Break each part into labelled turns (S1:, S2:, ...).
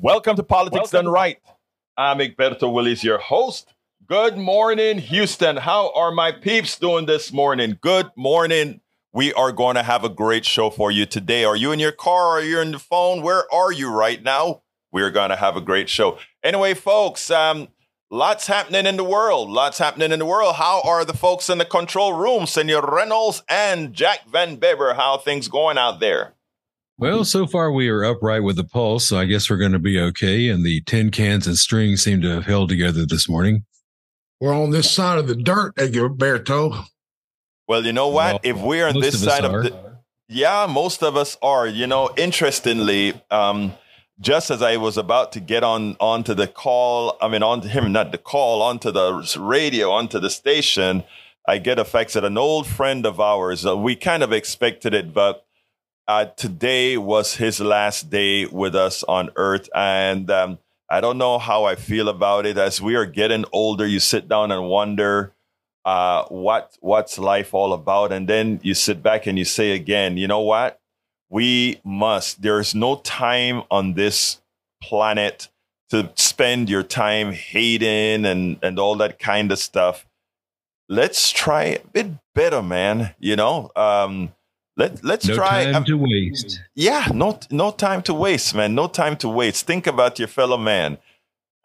S1: Welcome to Politics
S2: Welcome.
S1: Done Right. I'm Egberto Willis, your host. Good morning, Houston. How are my peeps doing this morning? Good morning. We are going to have a great show for you today. Are you in your car? Are you in the phone? Where are you right now? We're going to have a great show. Anyway, folks, um, lots happening in the world. Lots happening in the world. How are the folks in the control room, Senor Reynolds and Jack Van Beber? How are things going out there?
S3: Well, so far we are upright with the pulse, so I guess we're going to be okay. And the tin cans and strings seem to have held together this morning.
S4: We're on this side of the dirt, Egberto.
S1: Well, you know what?
S3: Well,
S1: if we're on this
S3: of us
S1: side
S3: are.
S1: of the Yeah, most of us are. You know, interestingly, um, just as I was about to get on onto the call, I mean, on to him, not the call, onto the radio, onto the station, I get a fax that an old friend of ours. Uh, we kind of expected it, but uh, today was his last day with us on Earth, and um, I don't know how I feel about it. As we are getting older, you sit down and wonder uh, what what's life all about, and then you sit back and you say again, you know what? We must. There is no time on this planet to spend your time hating and and all that kind of stuff. Let's try a bit better, man. You know, um, let let's
S3: No
S1: try.
S3: time
S1: um,
S3: to waste.
S1: yeah, no, no time to waste, man. No time to waste. Think about your fellow man.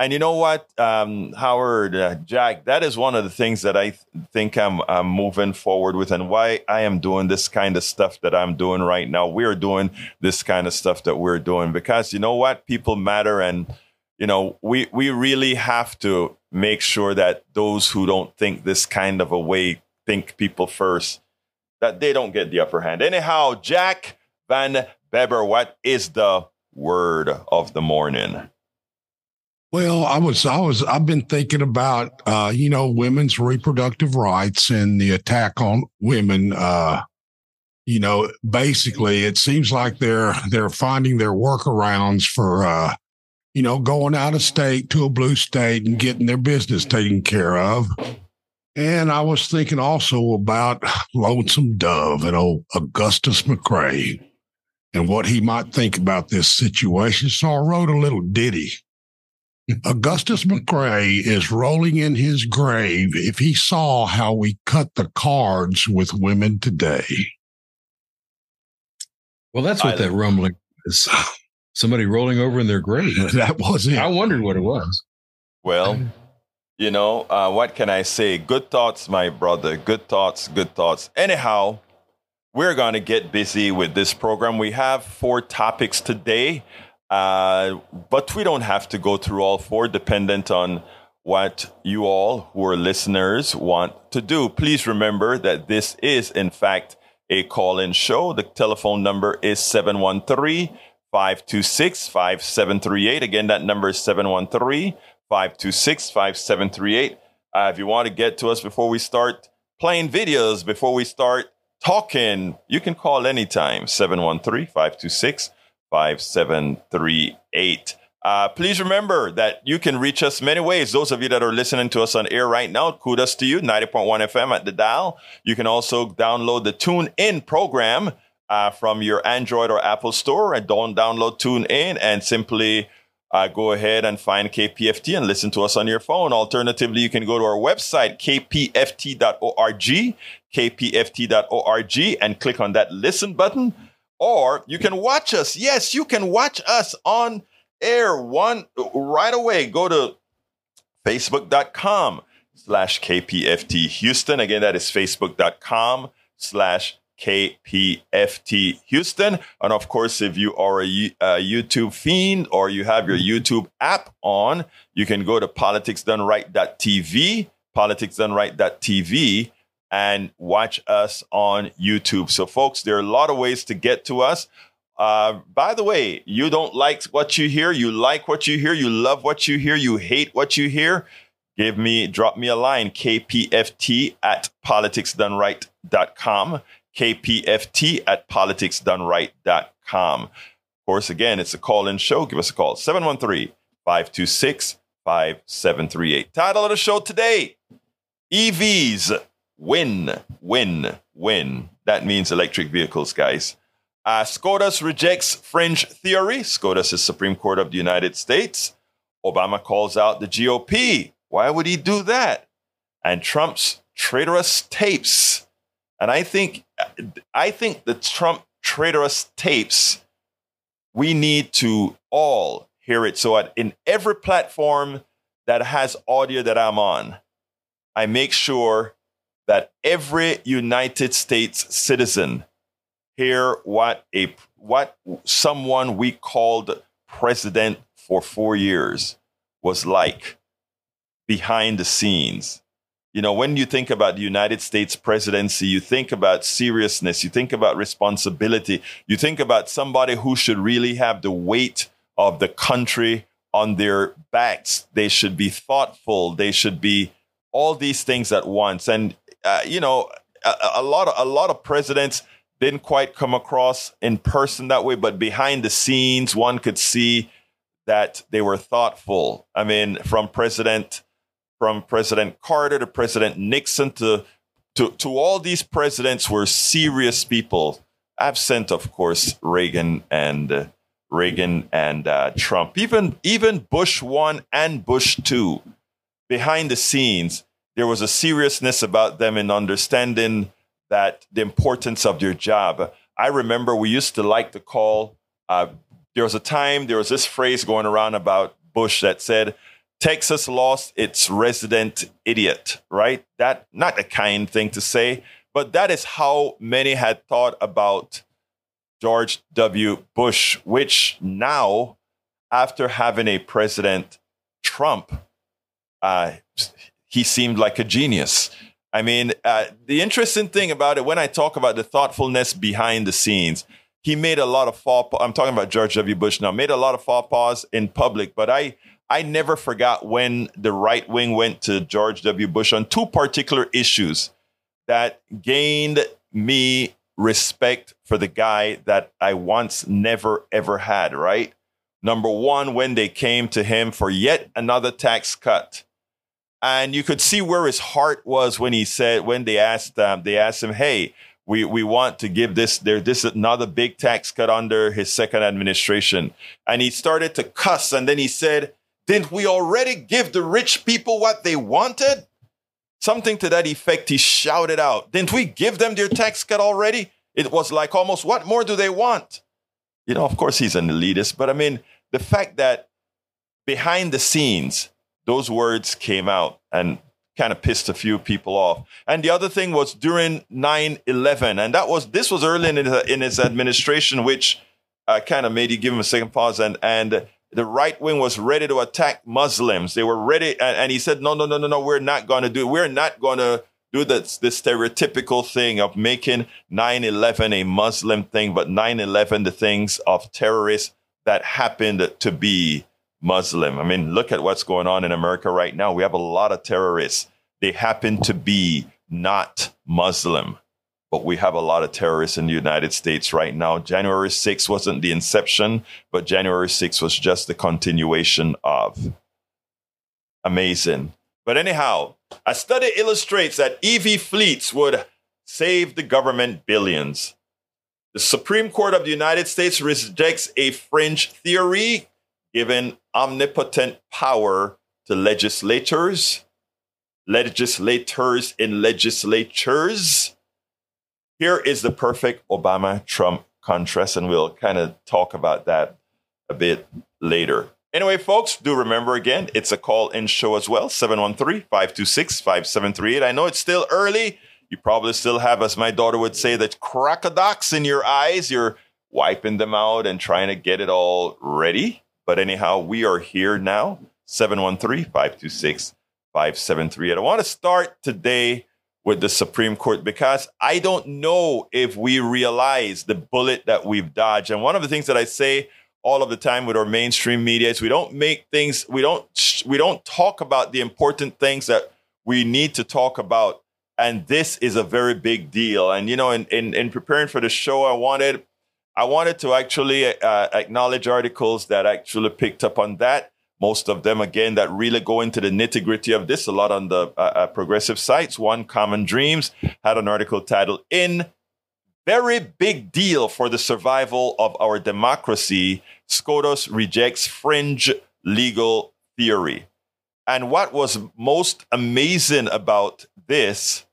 S1: And you know what, um, Howard, uh, Jack, that is one of the things that I th- think I'm, I'm moving forward with and why I am doing this kind of stuff that I'm doing right now. We're doing this kind of stuff that we're doing because you know what? People matter. And, you know, we, we really have to make sure that those who don't think this kind of a way think people first, that they don't get the upper hand. Anyhow, Jack Van Beber, what is the word of the morning?
S4: Well, I was, I was, I've been thinking about, uh, you know, women's reproductive rights and the attack on women. Uh, you know, basically, it seems like they're they're finding their workarounds for, uh, you know, going out of state to a blue state and getting their business taken care of. And I was thinking also about Lonesome Dove and old Augustus McCrae and what he might think about this situation. So I wrote a little ditty. Augustus McCrae is rolling in his grave if he saw how we cut the cards with women today.
S3: Well, that's what
S1: I-
S3: that rumbling is. Somebody rolling over in their grave.
S4: That was it.
S3: I wondered what it was.
S1: Well, you know, uh, what can I say? Good thoughts, my brother. Good thoughts, good thoughts. Anyhow, we're going to get busy with this program. We have four topics today, uh, but we don't have to go through all four, dependent on what you all who are listeners want to do. Please remember that this is, in fact, a call in show. The telephone number is 713 526 5738. Again, that number is 713 526 5738. Uh, If you want to get to us before we start playing videos, before we start talking, you can call anytime 713 526 5738. Uh, please remember that you can reach us many ways. Those of you that are listening to us on air right now, kudos to you, 90.1 FM at the dial. You can also download the Tune In program uh, from your Android or Apple store and don't download Tune In and simply uh, go ahead and find KPFT and listen to us on your phone. Alternatively, you can go to our website, kpft.org, kpft.org, and click on that listen button. Or you can watch us. Yes, you can watch us on air one right away. Go to facebook.com slash KPFT Houston. Again, that is facebook.com slash KPFT Houston. And of course, if you are a, a YouTube fiend or you have your YouTube app on, you can go to politicsdoneright.tv, politicsdoneright.tv, and watch us on YouTube. So, folks, there are a lot of ways to get to us. Uh, by the way, you don't like what you hear, you like what you hear, you love what you hear, you hate what you hear. Give me, drop me a line, kpft at politicsdoneright.com, kpft at politicsdoneright.com. Of course, again, it's a call in show. Give us a call, 713 526 5738. Title of the show today EVs win, win, win. That means electric vehicles, guys. Uh, SCOTUS rejects fringe theory. SCOTUS is Supreme Court of the United States. Obama calls out the GOP. Why would he do that? And Trump's traitorous tapes. And I think, I think the Trump traitorous tapes, we need to all hear it. So at, in every platform that has audio that I'm on, I make sure that every United States citizen hear what a what someone we called president for 4 years was like behind the scenes. You know, when you think about the United States presidency, you think about seriousness, you think about responsibility, you think about somebody who should really have the weight of the country on their backs. They should be thoughtful, they should be all these things at once. And uh, you know, a, a, lot of a lot of presidents didn't quite come across in person that way, but behind the scenes, one could see that they were thoughtful. I mean, from President from President Carter to President Nixon to to to all these presidents were serious people. Absent, of course, Reagan and uh, Reagan and uh, Trump. Even even Bush one and Bush two, behind the scenes, there was a seriousness about them in understanding that the importance of their job. I remember we used to like to call, uh, there was a time, there was this phrase going around about Bush that said, Texas lost its resident idiot, right? That, not a kind thing to say, but that is how many had thought about George W. Bush, which now, after having a president, Trump, uh, he seemed like a genius. I mean, uh, the interesting thing about it, when I talk about the thoughtfulness behind the scenes, he made a lot of fall. I'm talking about George W. Bush now. Made a lot of faux pas in public, but I I never forgot when the right wing went to George W. Bush on two particular issues that gained me respect for the guy that I once never ever had. Right, number one, when they came to him for yet another tax cut and you could see where his heart was when he said when they asked um, they asked him, "Hey, we we want to give this there this is another big tax cut under his second administration," and he started to cuss, and then he said, "Didn't we already give the rich people what they wanted?" Something to that effect. He shouted out, "Didn't we give them their tax cut already?" It was like almost, "What more do they want?" You know, of course, he's an elitist, but I mean, the fact that behind the scenes those words came out and kind of pissed a few people off. And the other thing was during 9-11, and that was this was early in his, in his administration, which uh, kind of made you give him a second pause. And and the right wing was ready to attack Muslims. They were ready, and, and he said, "No, no, no, no, no. We're not going to do. It. We're not going to." Do this, stereotypical thing of making 9 11 a Muslim thing, but 9 11 the things of terrorists that happened to be Muslim. I mean, look at what's going on in America right now. We have a lot of terrorists. They happen to be not Muslim, but we have a lot of terrorists in the United States right now. January 6th wasn't the inception, but January 6th was just the continuation of. Amazing. But anyhow, a study illustrates that EV fleets would save the government billions. The Supreme Court of the United States rejects a fringe theory given omnipotent power to legislators, legislators in legislatures. Here is the perfect Obama Trump contrast, and we'll kind of talk about that a bit later. Anyway, folks, do remember again, it's a call in show as well 713 526 5738. I know it's still early. You probably still have, as my daughter would say, the crocodiles in your eyes. You're wiping them out and trying to get it all ready. But anyhow, we are here now 713 526 5738. I want to start today with the Supreme Court because I don't know if we realize the bullet that we've dodged. And one of the things that I say all of the time with our mainstream media is we don't make things we don't we don't talk about the important things that we need to talk about and this is a very big deal and you know in in, in preparing for the show i wanted I wanted to actually uh, acknowledge articles that actually picked up on that. Most of them, again, that really go into the nitty gritty of this. A lot on the uh, uh, progressive sites. One, Common Dreams, had an article titled "In very big deal for the survival of our democracy, SCOTUS rejects fringe legal theory. And what was most amazing about this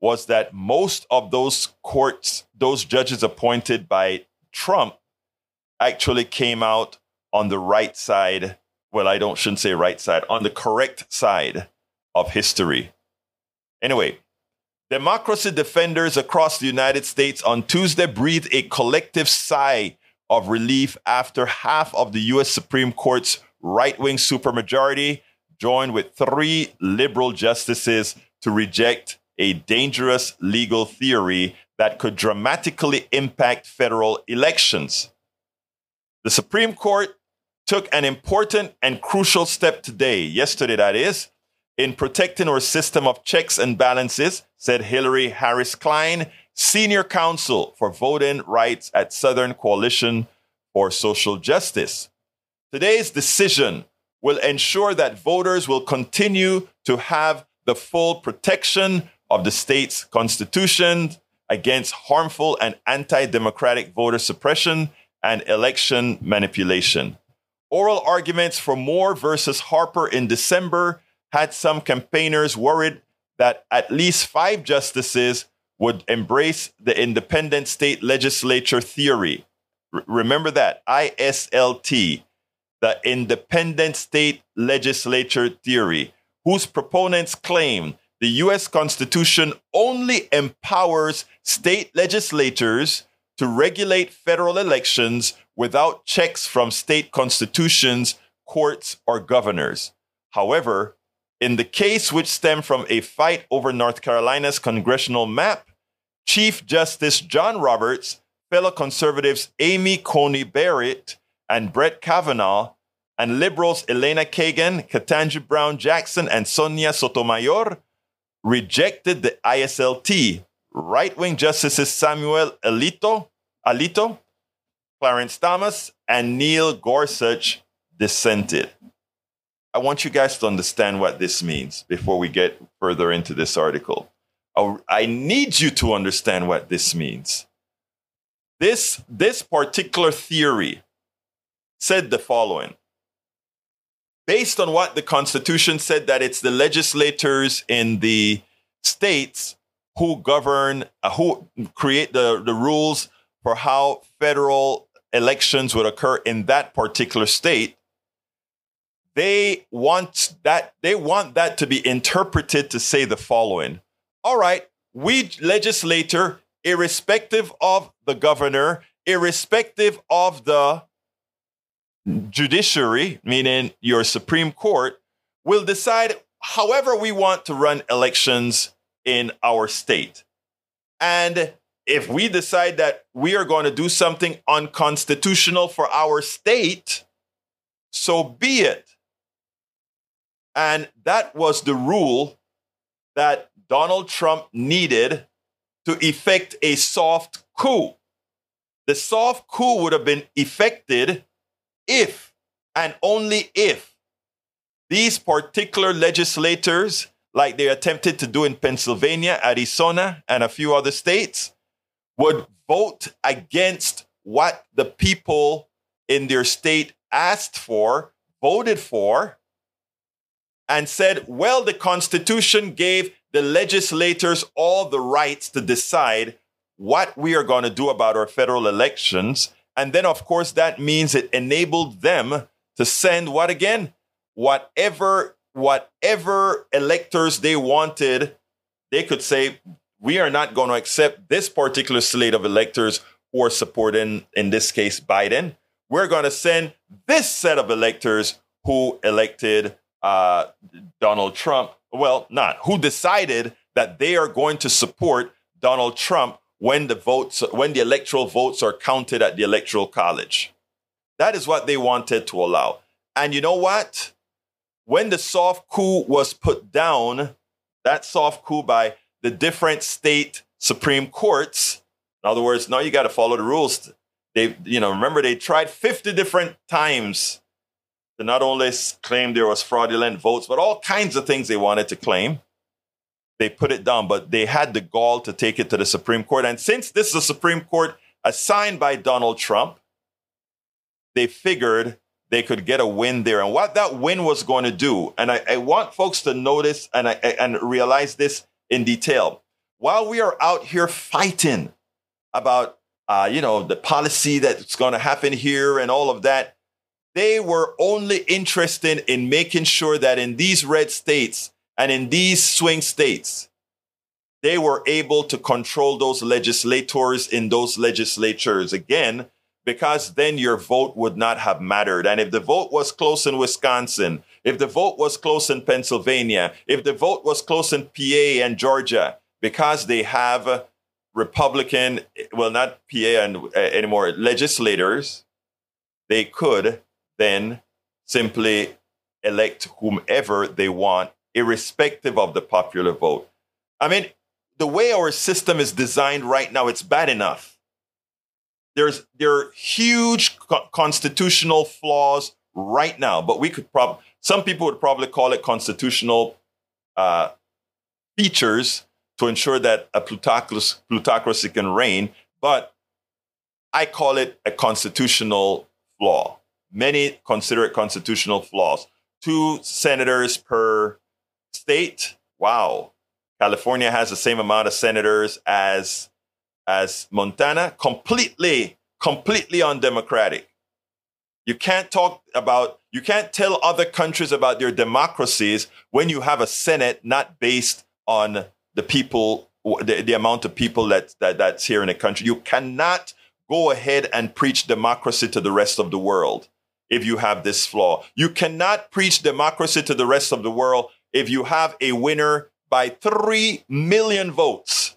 S1: was that most of those courts, those judges appointed by Trump, actually came out on the right side. Well, I don't shouldn't say right side, on the correct side of history. Anyway, democracy defenders across the United States on Tuesday breathed a collective sigh of relief after half of the US Supreme Court's right-wing supermajority joined with three liberal justices to reject a dangerous legal theory that could dramatically impact federal elections. The Supreme Court took an important and crucial step today, yesterday that is, in protecting our system of checks and balances, said Hilary Harris Klein, senior counsel for voting rights at Southern Coalition for Social Justice. Today's decision will ensure that voters will continue to have the full protection of the state's constitution against harmful and anti democratic voter suppression and election manipulation. Oral arguments for Moore versus Harper in December had some campaigners worried that at least five justices would embrace the independent state legislature theory. R- remember that ISLT, the independent state legislature theory, whose proponents claim the US Constitution only empowers state legislatures to regulate federal elections without checks from state constitutions, courts, or governors. However, in the case which stemmed from a fight over North Carolina's congressional map, Chief Justice John Roberts, fellow conservatives Amy Coney Barrett and Brett Kavanaugh, and liberals Elena Kagan, Ketanji Brown Jackson, and Sonia Sotomayor rejected the ISLT. Right wing justices Samuel Alito, Alito, Clarence Thomas, and Neil Gorsuch dissented. I want you guys to understand what this means before we get further into this article. I need you to understand what this means. This, this particular theory said the following based on what the Constitution said, that it's the legislators in the states who govern, uh, who create the, the rules for how federal elections would occur in that particular state. They want that they want that to be interpreted to say the following. All right, we legislator, irrespective of the governor, irrespective of the judiciary, meaning your Supreme Court, will decide however we want to run elections in our state. And if we decide that we are going to do something unconstitutional for our state, so be it. And that was the rule that Donald Trump needed to effect a soft coup. The soft coup would have been effected if and only if these particular legislators, like they attempted to do in Pennsylvania, Arizona, and a few other states, would vote against what the people in their state asked for, voted for, and said, well, the Constitution gave the legislators all the rights to decide what we are going to do about our federal elections. And then, of course, that means it enabled them to send what again? Whatever, whatever electors they wanted, they could say, we are not going to accept this particular slate of electors who are supporting, in this case, Biden. We're going to send this set of electors who elected uh, Donald Trump. Well, not who decided that they are going to support Donald Trump when the votes, when the electoral votes are counted at the electoral college. That is what they wanted to allow. And you know what? When the soft coup was put down, that soft coup by the different state supreme courts, in other words, now you got to follow the rules. They, you know, remember they tried 50 different times to not only claim there was fraudulent votes, but all kinds of things they wanted to claim. they put it down, but they had the gall to take it to the Supreme Court. And since this is a Supreme Court assigned by Donald Trump, they figured they could get a win there. And what that win was going to do, and I, I want folks to notice and, I, and realize this in detail. While we are out here fighting about, uh, you know, the policy that's going to happen here and all of that, they were only interested in making sure that in these red states and in these swing states, they were able to control those legislators in those legislatures. Again, because then your vote would not have mattered. And if the vote was close in Wisconsin, if the vote was close in Pennsylvania, if the vote was close in PA and Georgia, because they have Republican, well, not PA and, uh, anymore, legislators, they could then simply elect whomever they want, irrespective of the popular vote. I mean, the way our system is designed right now, it's bad enough there's there are huge co- constitutional flaws right now, but we could probably some people would probably call it constitutional uh, features to ensure that a plutocracy, plutocracy can reign. But I call it a constitutional flaw. Many consider it constitutional flaws. Two senators per state. Wow. California has the same amount of senators as as Montana, completely, completely undemocratic. You can't talk about, you can't tell other countries about their democracies when you have a Senate not based on the people, the, the amount of people that, that, that's here in the country. You cannot go ahead and preach democracy to the rest of the world if you have this flaw. You cannot preach democracy to the rest of the world if you have a winner by 3 million votes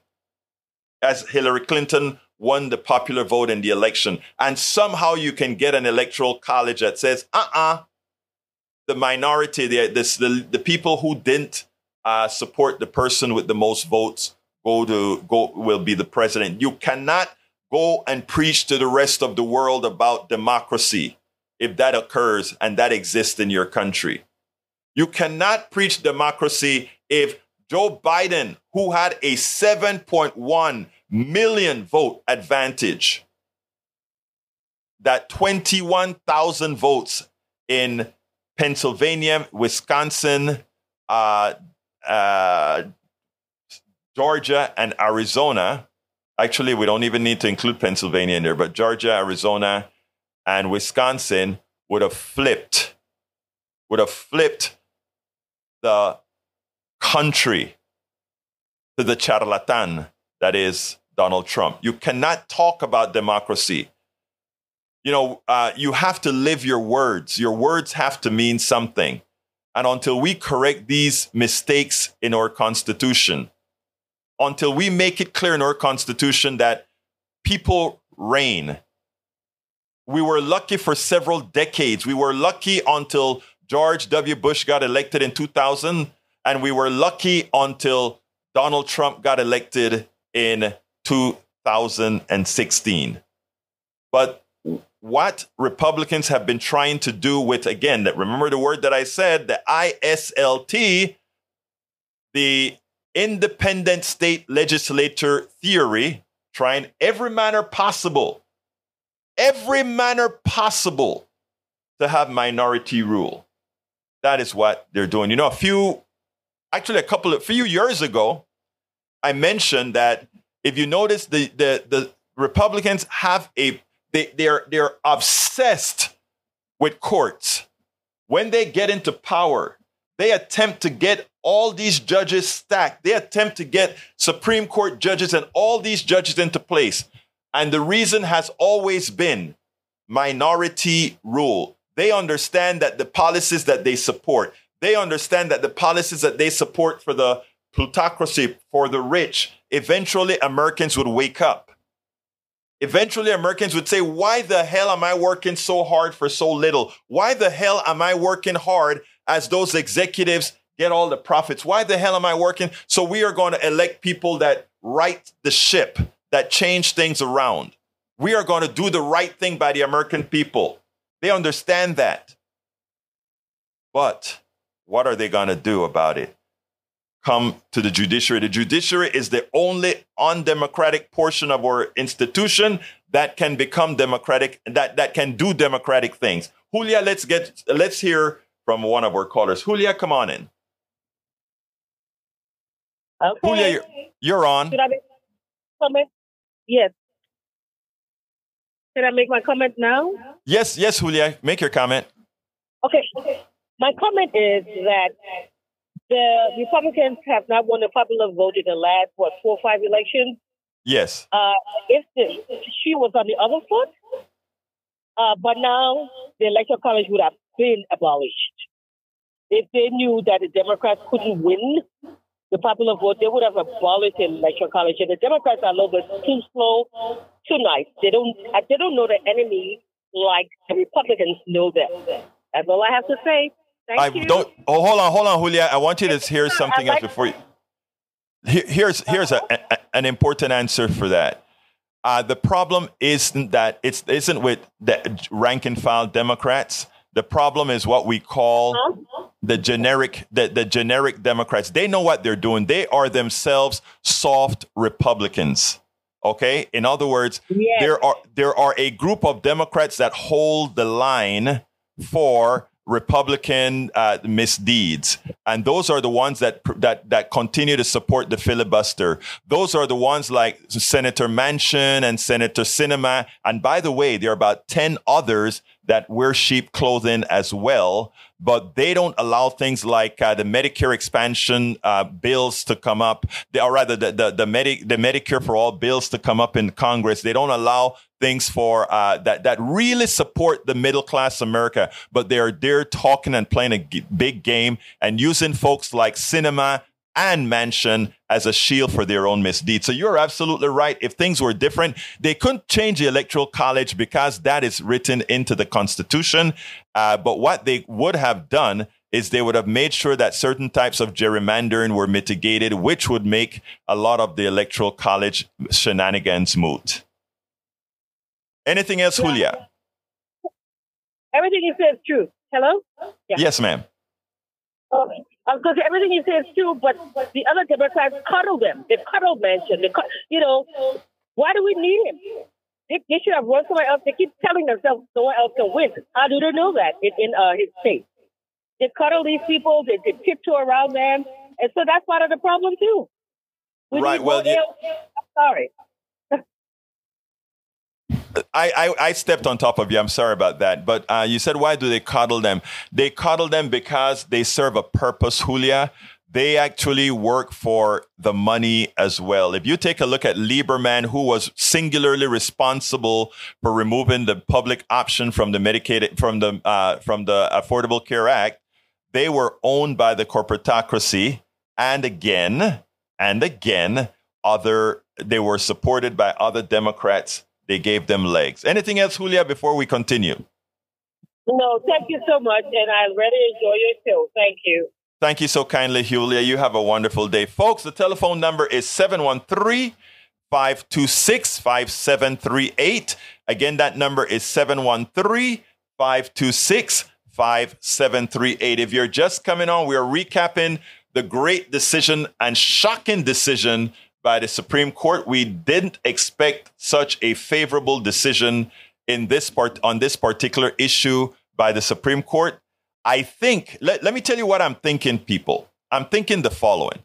S1: as Hillary Clinton won the popular vote in the election. And somehow you can get an electoral college that says, uh uh-uh, uh the minority, the, this, the, the people who didn't uh, support the person with the most votes go to go will be the president. You cannot go and preach to the rest of the world about democracy if that occurs and that exists in your country. You cannot preach democracy if Joe Biden, who had a 7.1 million vote advantage, that 21,000 votes in Pennsylvania, Wisconsin, uh, uh, Georgia, and Arizona. Actually, we don't even need to include Pennsylvania in there, but Georgia, Arizona, and Wisconsin would have flipped, would have flipped the country to the charlatan that is Donald Trump. You cannot talk about democracy. You know, uh, you have to live your words. Your words have to mean something. And until we correct these mistakes in our Constitution, until we make it clear in our Constitution that people reign, we were lucky for several decades. We were lucky until George W. Bush got elected in 2000 and we were lucky until Donald Trump got elected in 2016. But what Republicans have been trying to do with, again, that remember the word that I said, the ISLT, the independent state legislature theory, trying every manner possible, every manner possible to have minority rule. That is what they're doing. You know, a few actually a couple of few years ago, I mentioned that if you notice the the, the Republicans have a they, they're they're obsessed with courts. When they get into power, they attempt to get all these judges stacked. They attempt to get Supreme Court judges and all these judges into place. And the reason has always been minority rule. They understand that the policies that they support, they understand that the policies that they support for the plutocracy, for the rich, eventually Americans would wake up. Eventually, Americans would say, Why the hell am I working so hard for so little? Why the hell am I working hard as those executives get all the profits? Why the hell am I working? So, we are going to elect people that right the ship, that change things around. We are going to do the right thing by the American people. They understand that. But what are they going to do about it? Come to the judiciary. The judiciary is the only undemocratic portion of our institution that can become democratic, that, that can do democratic things. Julia, let's get let's hear from one of our callers. Julia, come on in.
S2: Okay.
S1: Julia, you're, you're on.
S2: Should I make comment? Yes. Should I make my comment now?
S1: Yes, yes, Julia, make your comment.
S2: Okay. My comment is that the Republicans have not won the popular vote in the last, what, four or five elections.
S1: Yes.
S2: Uh, if the, she was on the other foot, uh, but now the electoral college would have been abolished. If they knew that the Democrats couldn't win the popular vote, they would have abolished the electoral college. And the Democrats are a little bit too slow, too nice. They don't, uh, they don't know the enemy like the Republicans know them. That's all I have to say. Thank
S1: I
S2: you.
S1: don't. Oh, hold on, hold on, Julia. I want you to hear something
S2: like-
S1: else before you. Here- Here's here's a, a- an important answer for that. Uh, the problem isn't that it's isn't with the rank and file Democrats. The problem is what we call the generic the, the generic Democrats. They know what they're doing. They are themselves soft Republicans. Okay? In other words,
S2: Yes.
S1: there are there are a group of Democrats that hold the line for Republican uh, misdeeds, and those are the ones that that that continue to support the filibuster. Those are the ones like Senator Manchin and Senator Sinema, And by the way, there are about ten others that wear sheep clothing as well. But they don't allow things like uh, the Medicare expansion uh, bills to come up, they, or rather the the the, Medi- the Medicare for all bills to come up in Congress. They don't allow things for uh, that that really support the middle class America, but they are there talking and playing a g- big game and using folks like Sinema and Manchin as a shield for their own misdeeds. So you're absolutely right. If things were different, they couldn't change the electoral college because that is written into the Constitution. Uh, but what they would have done is they would have made sure that certain types of gerrymandering were mitigated, which would make a lot of the electoral college shenanigans moot. Anything else, Julia?
S2: Everything you said is true. Hello? Yeah.
S1: Yes, ma'am.
S2: Okay. Because everything you say is true, but the other Democrats cuddle them. They cuddle Manchin. They, you know, why do we need him? They, they should have run somewhere else. They keep telling themselves someone else can win. How do they know that in, in uh, his state? They cuddle these people. They, they tiptoe around them, and so that's part of the problem too. We
S1: Right, well, you-
S2: I'm sorry.
S1: I, I, I stepped on top of you. I'm sorry about that. But uh, you said, why do they coddle them? They coddle them because they serve a purpose, Julia. They actually work for the money as well. If you take a look at Lieberman, who was singularly responsible for removing the public option from the Medicaid, from the, uh, from the Affordable Care Act, they were owned by the corporatocracy. And again, and again, other, they were supported by other Democrats they gave them legs. Anything else, Julia, before we continue?
S2: No, thank you so much, and I really enjoy your show. Thank you.
S1: Thank you so kindly, Julia. You have a wonderful day. Folks, the telephone number is 713 526 5738. Again, that number is 713 526 5738. If you're just coming on, we are recapping the great decision and shocking decision by the Supreme Court. We didn't expect such a favorable decision in this part on this particular issue by the Supreme Court. I think, let, let me tell you what I'm thinking, people. I'm thinking the following.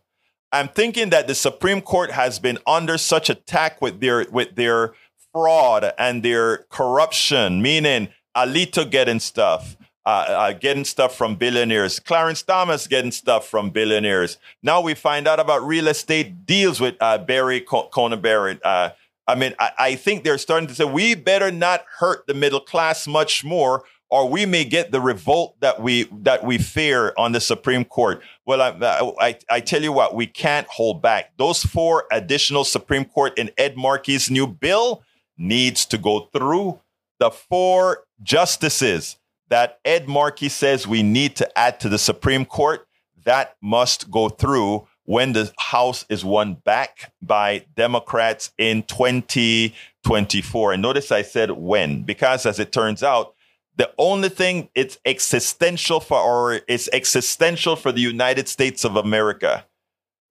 S1: I'm thinking that the Supreme Court has been under such attack with their with their fraud and their corruption, meaning Alito getting stuff, uh, uh, getting stuff from billionaires, Clarence Thomas getting stuff from billionaires. Now we find out about real estate deals with uh, Barry Co- Conan Barrett. Uh, I mean, I, I think they're starting to say we better not hurt the middle class much more, or we may get the revolt that we that we fear on the Supreme Court. Well, I, I, I tell you what, we can't hold back. Those four additional Supreme Court in Ed Markey's new bill needs to go through. The four justices that Ed Markey says we need to add to the Supreme Court, that must go through when the House is won back by Democrats in 2024. And notice I said when, because as it turns out, the only thing it's existential for or it's existential for the United States of America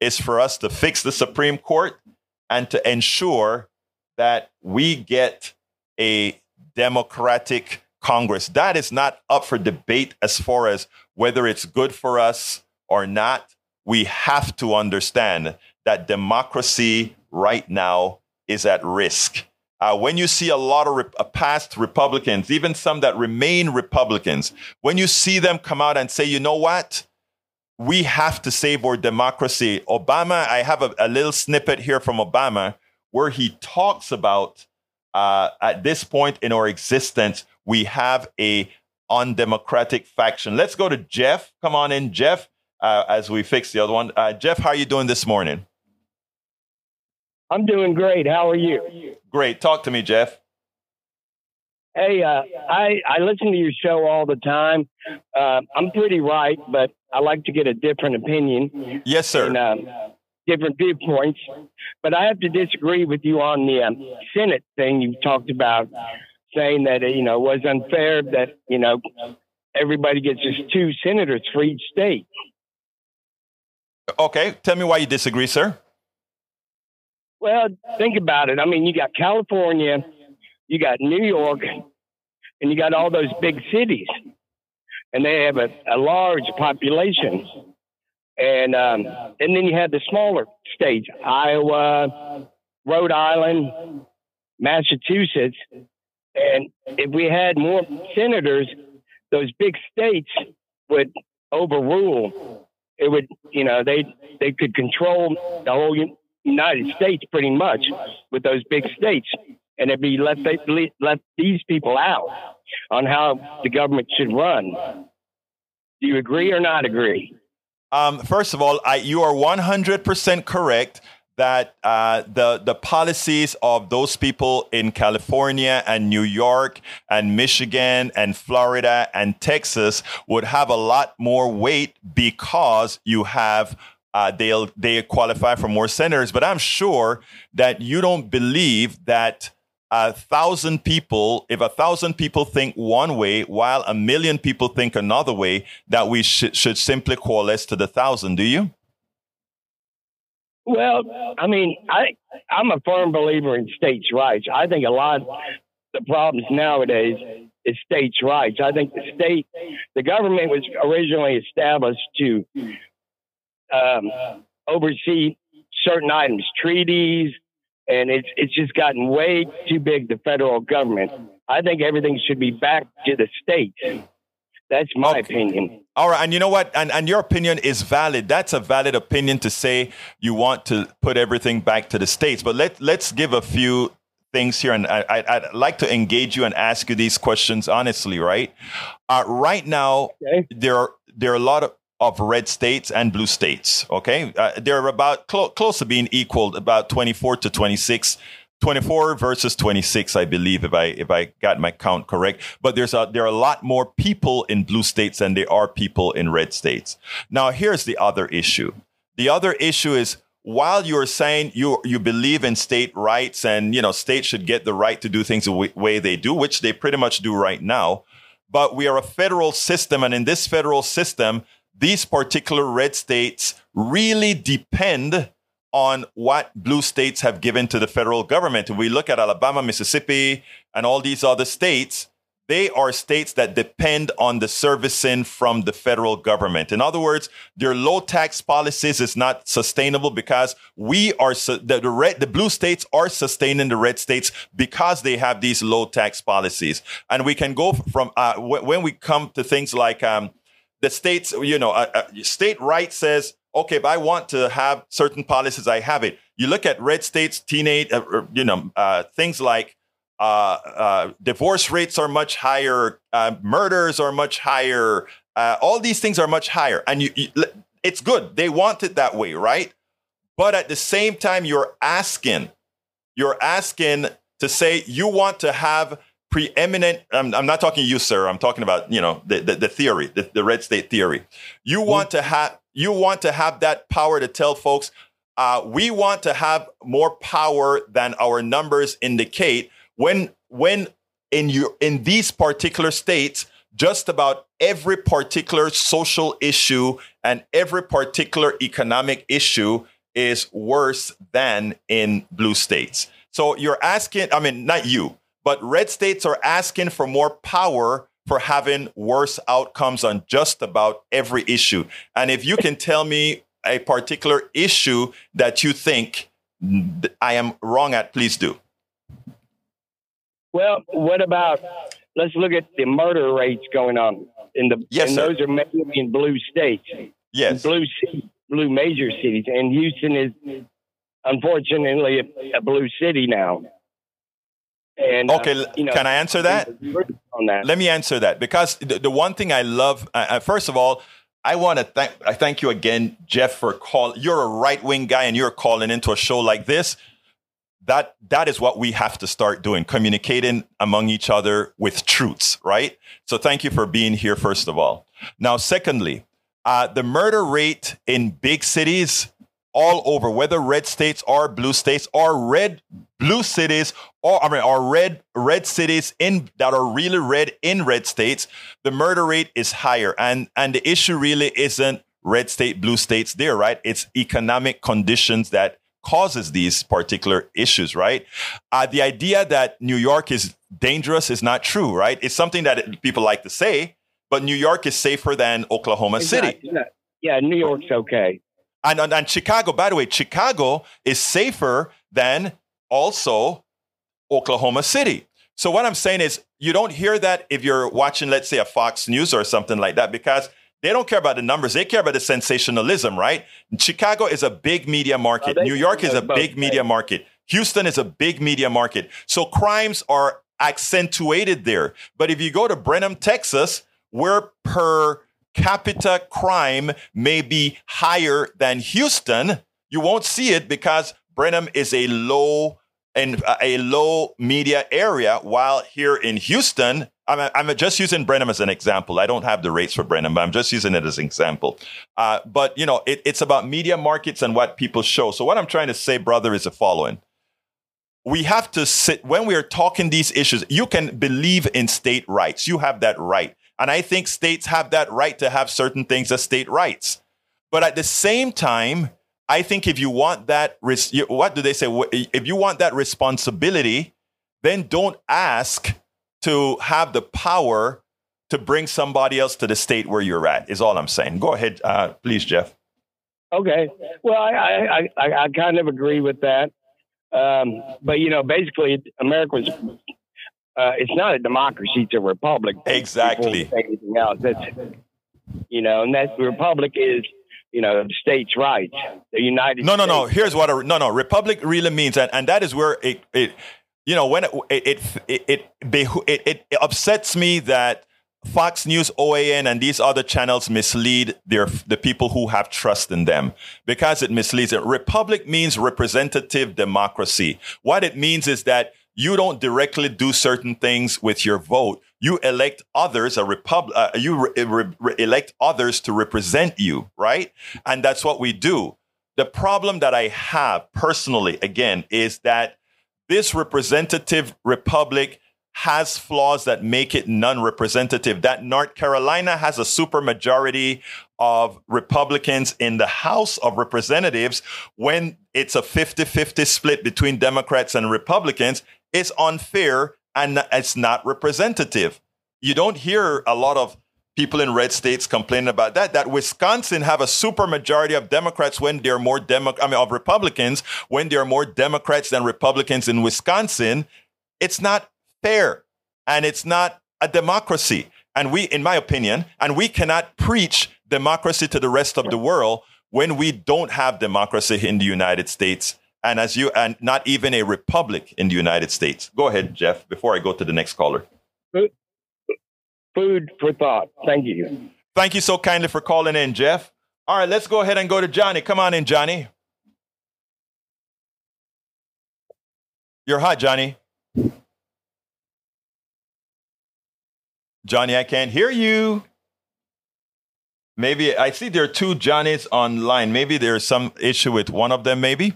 S1: is for us to fix the Supreme Court and to ensure that we get a democratic Congress. That is not up for debate as far as whether it's good for us or not. We have to understand that democracy right now is at risk. Uh, when you see a lot of uh, past Republicans, even some that remain Republicans, when you see them come out and say, you know what? We have to save our democracy. Obama, I have a, a little snippet here from Obama where he talks about uh, at this point in our existence, we have a undemocratic faction. Let's go to Jeff. Come on in, Jeff, uh, as we fix the other one. Uh, Jeff, how are you doing this morning?
S5: I'm doing great. How are you?
S1: Great. Talk to me, Jeff.
S5: Hey, uh, I I listen to your show all the time. Uh, I'm pretty right, but I like to get a different opinion.
S1: Yes, sir.
S5: And, uh, different viewpoints. But I have to disagree with you on the um, Senate thing you talked about, saying that you know it was unfair that you know everybody gets just two senators for each state.
S1: Okay, tell me why you disagree, sir.
S5: Well, think about it. I mean, you got California, you got New York, and you got all those big cities, and they have a, a large population. And um, and then you have the smaller states, Iowa, Rhode Island, Massachusetts. And if we had more senators, those big states would overrule. It would, you know, they they could control the whole United States pretty much with those big states, and it'd be left left these people out on how the government should run. Do you agree or not agree?
S1: Um, first of all, I, you are 100% correct that uh, the the policies of those people in California and New York and Michigan and Florida and Texas would have a lot more weight because you have uh, they'll they qualify for more senators. But I'm sure that you don't believe that a thousand people, if a thousand people think one way while a million people think another way, that we sh- should simply coalesce to the thousand. Do you?
S5: Well, I mean, I I'm a firm believer in states' rights. I think a lot of the problems nowadays is states' rights. I think the state, the government was originally established to um, oversee certain items, treaties, and it's it's just gotten way too big. The federal government. I think everything should be back to the states. That's my okay. opinion.
S1: All right, and you know what? And and your opinion is valid. That's a valid opinion to say you want to put everything back to the states. But let let's give a few things here, and I, I would like to engage you and ask you these questions honestly. Right? Uh, right now, okay. there are there are a lot of of red states and blue states. Okay, uh, they're about clo- close to being equal, about 24 to 26. 24 versus 26, I believe, if I if I got my count correct. But there's a there are a lot more people in blue states than there are people in red states. Now, here's the other issue. The other issue is while you're saying you you believe in state rights and you know states should get the right to do things the w- way they do, which they pretty much do right now, but we are a federal system, and in this federal system, these particular red states really depend on what blue states have given to the federal government. If we look at Alabama, Mississippi, and all these other states, they are states that depend on the servicing from the federal government. In other words, their low tax policies is not sustainable because we are the, red, the blue states are sustaining the red states because they have these low tax policies. And we can go from uh, when we come to things like um, the states, you know, a, a state right says, okay, if I want to have certain policies, I have it. You look at red states, teenage, uh, you know, uh, things like uh, uh divorce rates are much higher, uh, murders are much higher. Uh, all these things are much higher, and you, you, it's good. They want it that way, right? But at the same time, you're asking, you're asking to say you want to have preeminent I'm, I'm, not talking you sir i'm talking about you know the, the, the theory the, the, red state theory you mm-hmm. want to have you want to have that power to tell folks uh, we want to have more power than our numbers indicate when when in you in these particular states just about every particular social issue and every particular economic issue is worse than in blue states. So you're asking, I mean, not you, but red states are asking for more power for having worse outcomes on just about every issue. And if you can tell me a particular issue that you think I am wrong at, please do.
S5: Well, what about let's look at the murder rates going on in the
S1: yes,
S5: and
S1: sir.
S5: those are mainly in blue states.
S1: Yes.
S5: Blue blue major cities. And Houston is unfortunately a, a blue city now. And
S1: okay,
S5: uh, you know,
S1: can I answer that?
S5: On that.
S1: Let me answer that because the, the one thing I love, uh, uh first of all, I want to thank I thank you again, Jeff, for call. You're a right wing guy, and you're calling into a show like this. That that is what we have to start doing: communicating among each other with truths, right? So, thank you for being here. First of all, now, secondly, uh, the murder rate in big cities all over, whether red states or blue states or red blue cities or I mean or red red cities in that are really red in red states, the murder rate is higher. And and the issue really isn't red state, blue states there, right? It's economic conditions that causes these particular issues, right? Uh, the idea that New York is dangerous is not true, right? It's something that people like to say, but New York is safer than Oklahoma
S5: It's
S1: City.
S5: not- not- yeah, New York's okay.
S1: And, and, and Chicago, by the way, Chicago is safer than also Oklahoma City. So what I'm saying is you don't hear that if you're watching, let's say, a Fox News or something like that, because they don't care about the numbers. They care about the sensationalism, right? Chicago is a big media market. New York is a
S5: both,
S1: big media
S5: right.
S1: market. Houston is a big media market. So crimes are accentuated there. But if you go to Brenham, Texas, where per capita crime may be higher than Houston, you won't see it because Brenham is a low and a low media area, while here in Houston, I'm, I'm just using Brenham as an example. I don't have the rates for Brenham, but I'm just using it as an example. Uh, but you know, it, it's about media markets and what people show. So what I'm trying to say, brother, is the following: we have to sit when we are talking these issues. You can believe in state rights. You have that right. And I think states have that right to have certain things as state rights. But at the same time, I think if you want that, what do they say? If you want that responsibility, then don't ask to have the power to bring somebody else to the state where you're at, is all I'm saying. Go ahead, uh, please, Jeff.
S5: Okay. Well, I I, I, I kind of agree with that. Um, but you know, basically, America's uh, it's not a democracy; it's a republic.
S1: Exactly.
S5: Anything else? That's you know, and that the republic is you know the states' rights. The United.
S1: No, no, no.
S5: States.
S1: Here's what a no, no. Republic really means, and, and that is where it, it you know, when it it it it, beho- it, it upsets me that Fox News, OAN, and these other channels mislead their the people who have trust in them because it misleads it. Republic means representative democracy. What it means is that you don't directly do certain things with your vote. You elect others, a republic. Uh, you re- re- re- elect others to represent you, right? And that's what we do. The problem that I have personally, again, is that this representative republic has flaws that make it non-representative. That North Carolina has a supermajority of Republicans in the House of Representatives when it's a 50-50 split between Democrats and Republicans. It's unfair and it's not representative. You don't hear a lot of people in red states complaining about that. That Wisconsin have a super majority of Democrats when they're more Demo- I mean, of Republicans when there are more Democrats than Republicans in Wisconsin. It's not fair, and it's not a democracy. And we, in my opinion, and we cannot preach democracy to the rest of the world when we don't have democracy in the United States. And as you, and not even a republic in the United States. Go ahead, Jeff, before I go to the next caller.
S5: Food for thought. Thank you.
S1: Thank you so kindly for calling in, Jeff. All right, let's go ahead and go to Johnny. Come on in, Johnny. You're hot, Johnny. Johnny, I can't hear you. Maybe I see there are two Johnnies online. Maybe there's some issue with one of them, maybe.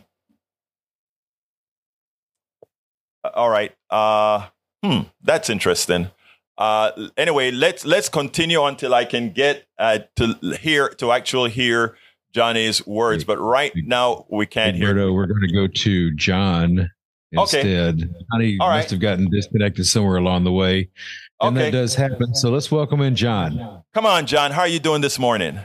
S1: Uh, All right. Uh, hmm, that's interesting. Uh, anyway, let's let's continue until I can get uh, to hear to actually hear Johnny's words. But right now we can't hear.
S3: Roberto, we're going to go to John
S1: Okay.
S3: instead. Johnny
S1: All right.
S3: must have gotten disconnected somewhere along the way. And
S1: Okay.
S3: that does happen. So let's welcome in John.
S1: Come on, John. How are you doing this morning?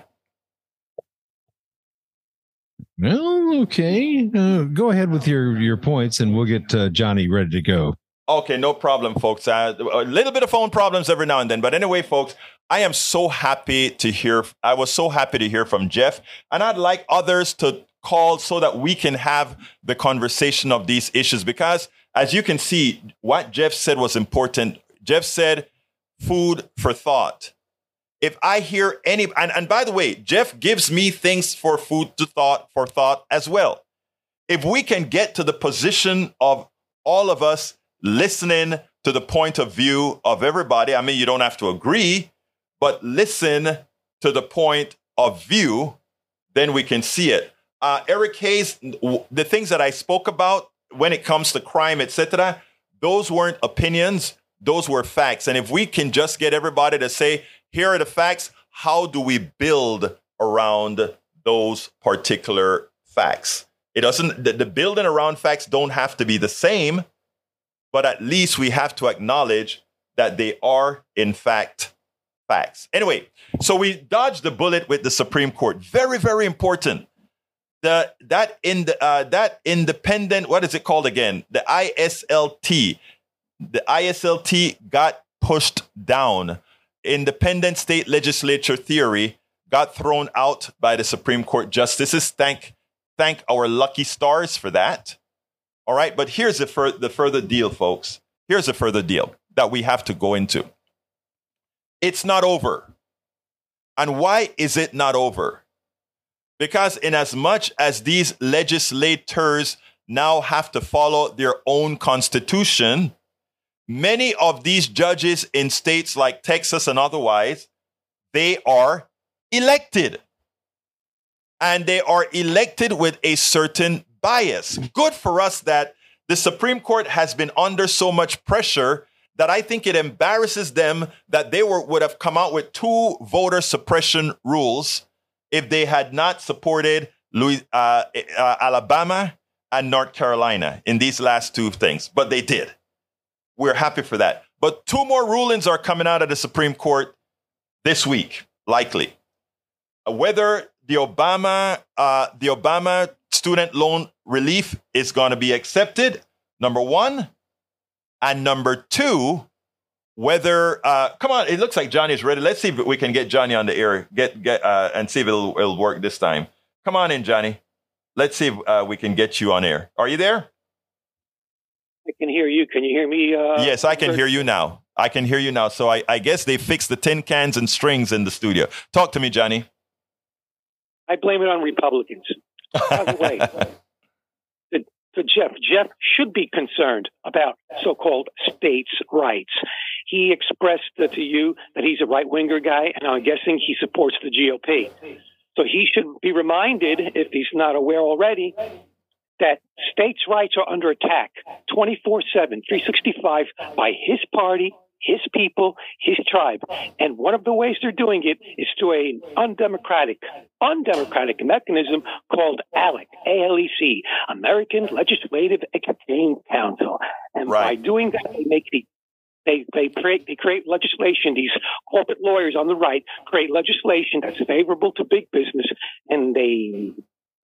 S3: Well, okay. Uh, go ahead with your, your points and we'll get uh, Johnny ready to go.
S1: Okay, no problem, folks. Uh, a little bit of phone problems every now and then, but anyway, folks, I am so happy to hear. I was so happy to hear from Jeff, and I'd like others to call so that we can have the conversation of these issues. Because as you can see, what Jeff said was important. Jeff said, "Food for thought." If I hear any, and, and by the way, Jeff gives me things for food to thought for thought as well. If we can get to the position of all of us listening to the point of view of everybody. I mean, you don't have to agree, but listen to the point of view, then we can see it. Uh, Eric Hayes, the things that I spoke about when it comes to crime, etc., those weren't opinions; those were facts. And if we can just get everybody to say, "Here are the facts," how do we build around those particular facts? It doesn't. The, the building around facts don't have to be the same but at least we have to acknowledge that they are, in fact, facts. Anyway, so we dodged the bullet with the Supreme Court. Very, very important. The that in the uh, that independent, what is it called again? The ISLT. The ISLT got pushed down. Independent state legislature theory got thrown out by the Supreme Court justices. Thank thank our lucky stars for that. All right, but here's the, fur- the further deal, folks. Here's the further deal that we have to go into. It's not over. And why is it not over? Because, in as much as these legislators now have to follow their own constitution, many of these judges in states like Texas and otherwise, they are elected. And they are elected with a certain bias. Good for us that the Supreme Court has been under so much pressure that I think it embarrasses them that they were, would have come out with two voter suppression rules if they had not supported Louis, uh, uh, Alabama and North Carolina in these last two things. But they did. We're happy for that. But two more rulings are coming out of the Supreme Court this week, likely. Whether the Obama, uh, the Obama student loan relief is going to be accepted, number one. And number two, whether, uh, come on, it looks like Johnny is ready. Let's see if we can get Johnny on the air get, get, uh, and see if it'll, it'll work this time. Come on in, Johnny. Let's see if uh, we can get you on air. Are you there?
S6: I can hear you. Can you hear me? Uh,
S1: yes, I can hear you now. I can hear you now. So I, I guess they fixed the tin cans and strings in the studio. Talk to me, Johnny.
S6: I blame it on Republicans. By the way, for Jeff, Jeff should be concerned about so-called states' rights. He expressed to you that he's a right-winger guy, and I'm guessing he supports the GOP. So he should be reminded, if he's not aware already, that states' rights are under attack 24 7, 365 by his party, his people, his tribe. And one of the ways they're doing it is through an undemocratic, undemocratic mechanism called ALEC, A-L-E-C, American Legislative Exchange Council. And by doing that, they make the they, they create they create legislation. These corporate lawyers on the right create legislation that's favorable to big business, and they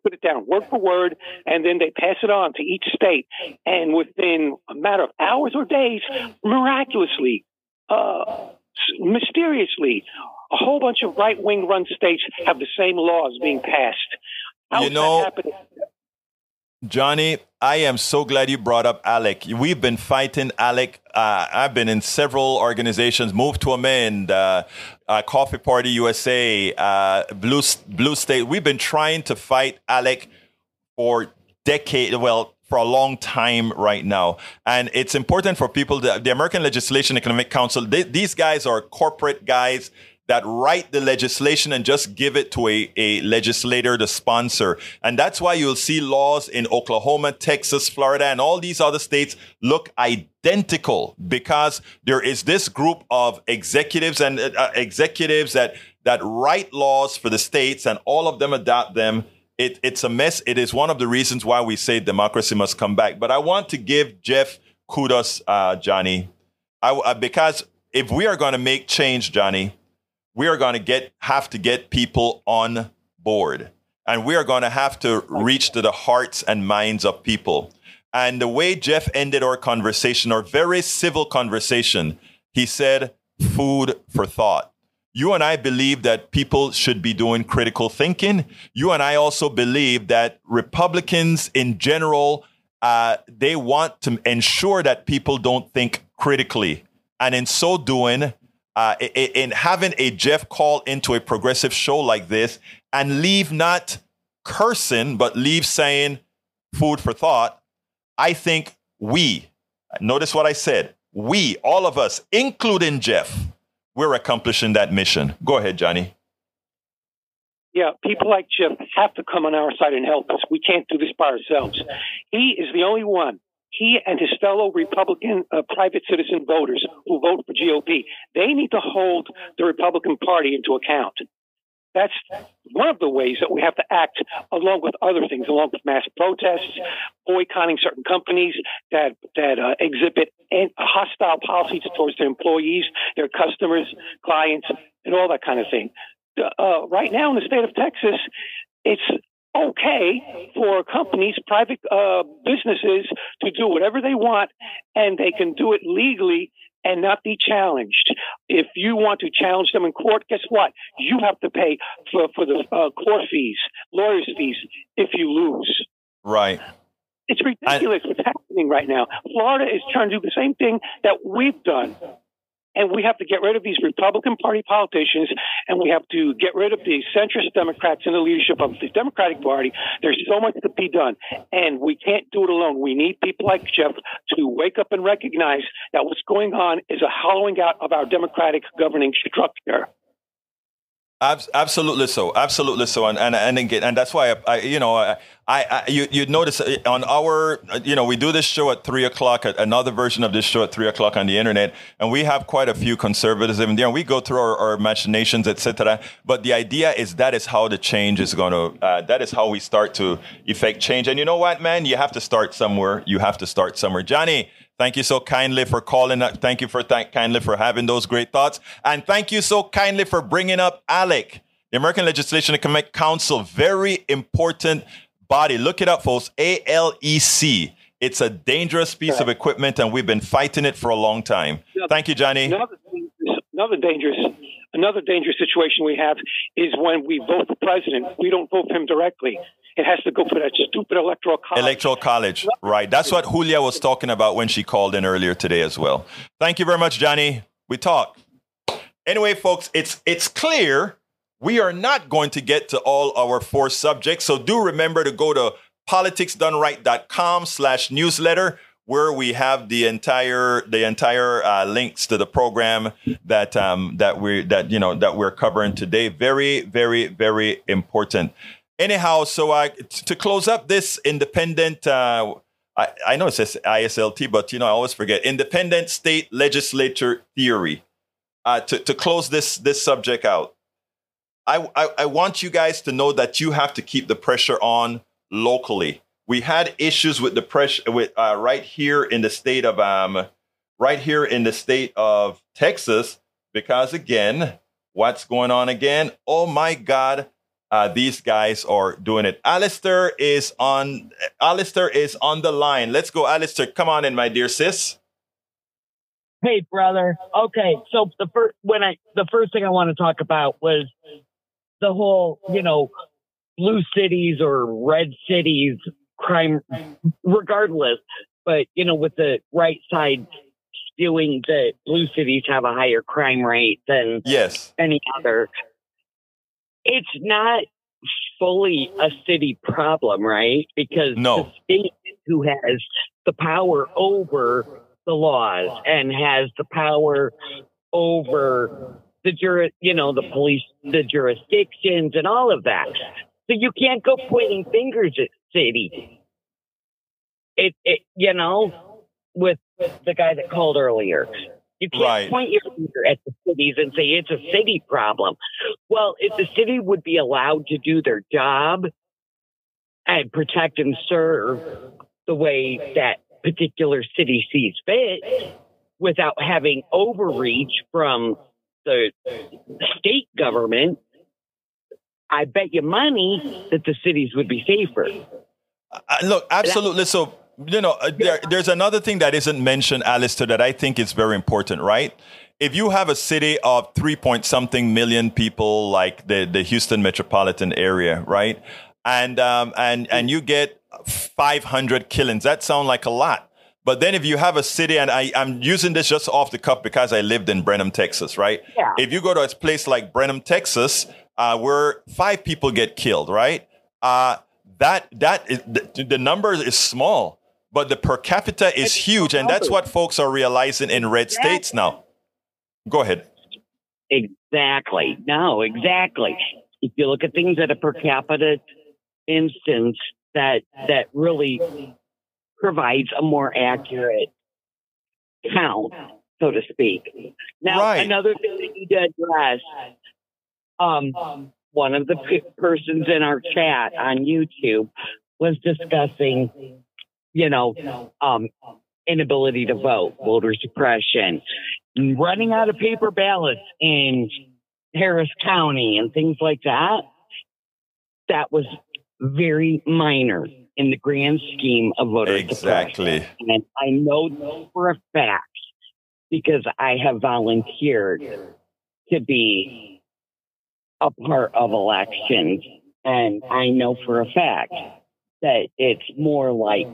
S6: put it down word for word, and then they pass it on to each state. And within a matter of hours or days, miraculously, uh, mysteriously, a whole bunch of right wing run states have the same laws being passed. How
S1: You know- Johnny, I am so glad you brought up Alec. We've been fighting Alec. Uh, I've been in several organizations, Move to Amend, uh, uh, Coffee Party USA, uh, Blue Blue State. We've been trying to fight Alec for decade. Well, for a long time right now, and it's important for people. That, the American Legislation Economic Council. They, these guys are corporate guys. That write the legislation and just give it to a, a legislator to sponsor. And that's why you'll see laws in Oklahoma, Texas, Florida, and all these other states look identical because there is this group of executives and uh, executives that that write laws for the states and all of them adopt them. It, it's a mess. It is one of the reasons why we say democracy must come back. But I want to give Jeff kudos, uh, Johnny, I, uh, because if we are going to make change, Johnny, we are going to get have to get people on board and we are going to have to reach to the hearts and minds of people and the way jeff ended our conversation our very civil conversation he said food for thought you and I believe that people should be doing critical thinking. You and I also believe that Republicans in general, uh, they want to ensure that people don't think critically. And in so doing, uh, in having a Jeff call into a progressive show like this and leave not cursing, but leave saying food for thought, I think we, notice what I said, we, all of us, including Jeff, we're accomplishing that mission. Go ahead, Johnny.
S6: Yeah, people like Jeff have to come on our side and help us. We can't do this by ourselves. He is the only one he and his fellow Republican uh, private citizen voters who vote for GOP, they need to hold the Republican Party into account. That's one of the ways that we have to act along with other things, along with mass protests, boycotting certain companies that that uh, exhibit hostile policies towards their employees, their customers, clients, and all that kind of thing. Uh, right now in the state of Texas, it's okay for companies, private uh, businesses to do whatever they want and they can do it legally and not be challenged. If you want to challenge them in court, guess what? You have to pay for, for the uh, court fees, lawyers' fees, if you lose.
S1: Right.
S6: It's ridiculous I, what's happening right now. Florida is trying to do the same thing that we've done. And we have to get rid of these Republican Party politicians, and we have to get rid of the centrist Democrats in the leadership of the Democratic Party. There's so much to be done, and we can't do it alone. We need people like Jeff to wake up and recognize that what's going on is a hollowing out of our democratic governing structure.
S1: Absolutely so, absolutely so, and and and again, and that's why I, I you know, I, I, you you notice uh, on our, you know, we do this show at three o'clock, another version of this show at three o'clock on the internet, and we have quite a few conservatives in there, and we go through our, our machinations, etc. But the idea is that is how the change is going to, uh, that is how we start to effect change, and you know what, man, you have to start somewhere. You have to start somewhere, Johnny. Thank you so kindly for calling. Up. Thank you for th- kindly for having those great thoughts. And thank you so kindly for bringing up ALEC, the American Legislation Economic Council. Very important body. Look it up, folks. ALEC. It's a dangerous piece of equipment, and we've been fighting it for a long time. Thank you, Johnny.
S6: Another, another dangerous another dangerous situation we have is when we vote for president, we don't vote for him directly. It has to go for that stupid electoral college.
S1: Electoral college, right. That's what Julia was talking about when she called in earlier today as well. Thank you very much, Johnny. We talk. Anyway, folks, it's it's clear we are not going to get to all our four subjects. So do remember to go to politicsdoneright.com slash newsletter where we have the entire the entire uh, links to the program that um, that we that you know that we're covering today. Very very very important. Anyhow, so I to close up this independent. Uh, I, know it says ISLT, but you know I always forget independent state legislature theory. Uh, to to close this this subject out, I, I I want you guys to know that you have to keep the pressure on locally. We had issues with the pressure with uh, right here in the state of um right here in the state of Texas because again, what's going on again? Oh my God! uh, these guys are doing it. Alistair is on. Alistair is on the line. Let's go, Alistair. Come on in, my dear sis.
S7: Hey, brother. Okay, so the first when I the first thing I want to talk about was the whole, you know, blue cities or red cities crime, regardless. But you know, with the right side spewing that blue cities have a higher crime rate than
S1: yes
S7: any other it's not fully a city problem, right? Because
S1: no.
S7: the state who has the power over the laws and has the power over the jur, you know, the police, the jurisdictions, and all of that. So you can't go pointing fingers at city. It, it, you know, with, with the guy that called earlier. You can't
S1: Right.
S7: point your finger at the cities and say it's a city problem. Well, if the city would be allowed to do their job and protect and serve the way that particular city sees fit without having overreach from the state government, I bet you money that the cities would be safer.
S1: Uh, look, absolutely. So, you know, uh, there, there's another thing that isn't mentioned, Alistair, that I think is very important, right? If you have a city of three point something million people, like the, the Houston metropolitan area, right? And, um, and, and you get 500 killings, that sounds like a lot. But then if you have a city, and I, I'm using this just off the cuff because I lived in Brenham, Texas, right?
S7: Yeah.
S1: If you go to a place like Brenham, Texas, uh, where five people get killed, right? Uh, that that is, the, the number is small, but the per capita is huge, and that's what folks are realizing in red states now. Go ahead.
S7: Exactly. No, exactly. If you look at things at a per capita instance, that that really provides a more accurate count, so to speak. Now,
S1: Right.
S7: another thing that you did address, um, one of the p- persons in our chat on YouTube was discussing, you know, um, inability to vote, voter suppression, running out of paper ballots in Harris County and things like that. That was very minor in the grand scheme of voter suppression.
S1: Exactly.
S7: And I know for a fact because I have volunteered to be a part of elections. And I know for a fact that it's more like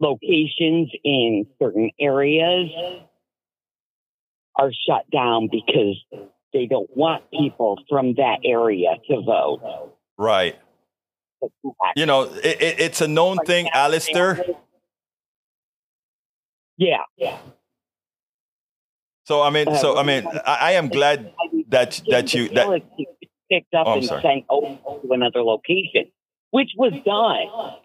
S7: locations in certain areas are shut down because they don't want people from that area to vote.
S1: Right. You know, it, it, it's a known thing, Alistair.
S7: Yeah. Yeah.
S1: So I mean, so I mean, I, I am glad that that you that
S7: picked up
S1: Oh,
S7: and
S1: sorry.
S7: sent over to another location, which was done.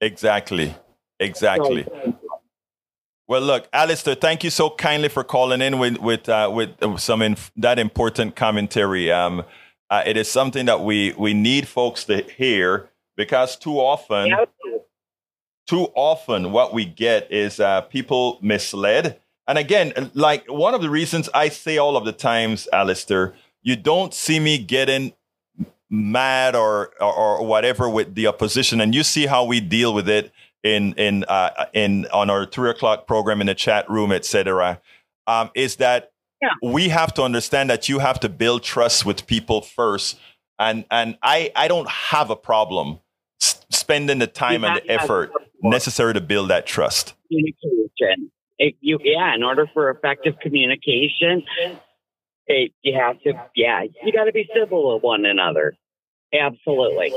S1: exactly, exactly. Well, look, Alistair, thank you so kindly for calling in with with uh, with some inf- that important commentary. Um, uh, it is something that we we need folks to hear because too often, too often, what we get is uh, people misled. And again, like one of the reasons I say all of the times, Alistair, you don't see me getting mad or, or or whatever with the opposition, and you see how we deal with it in in uh, in on our three o'clock program in the chat room, etc. Um, is that
S7: Yeah.
S1: we have to understand that you have to build trust with people first, and and I I don't have a problem s- spending the time and the effort necessary to build that trust.
S7: communication. If you, yeah, in order for effective communication, it, you have to, yeah, you got to be civil with one another. Absolutely.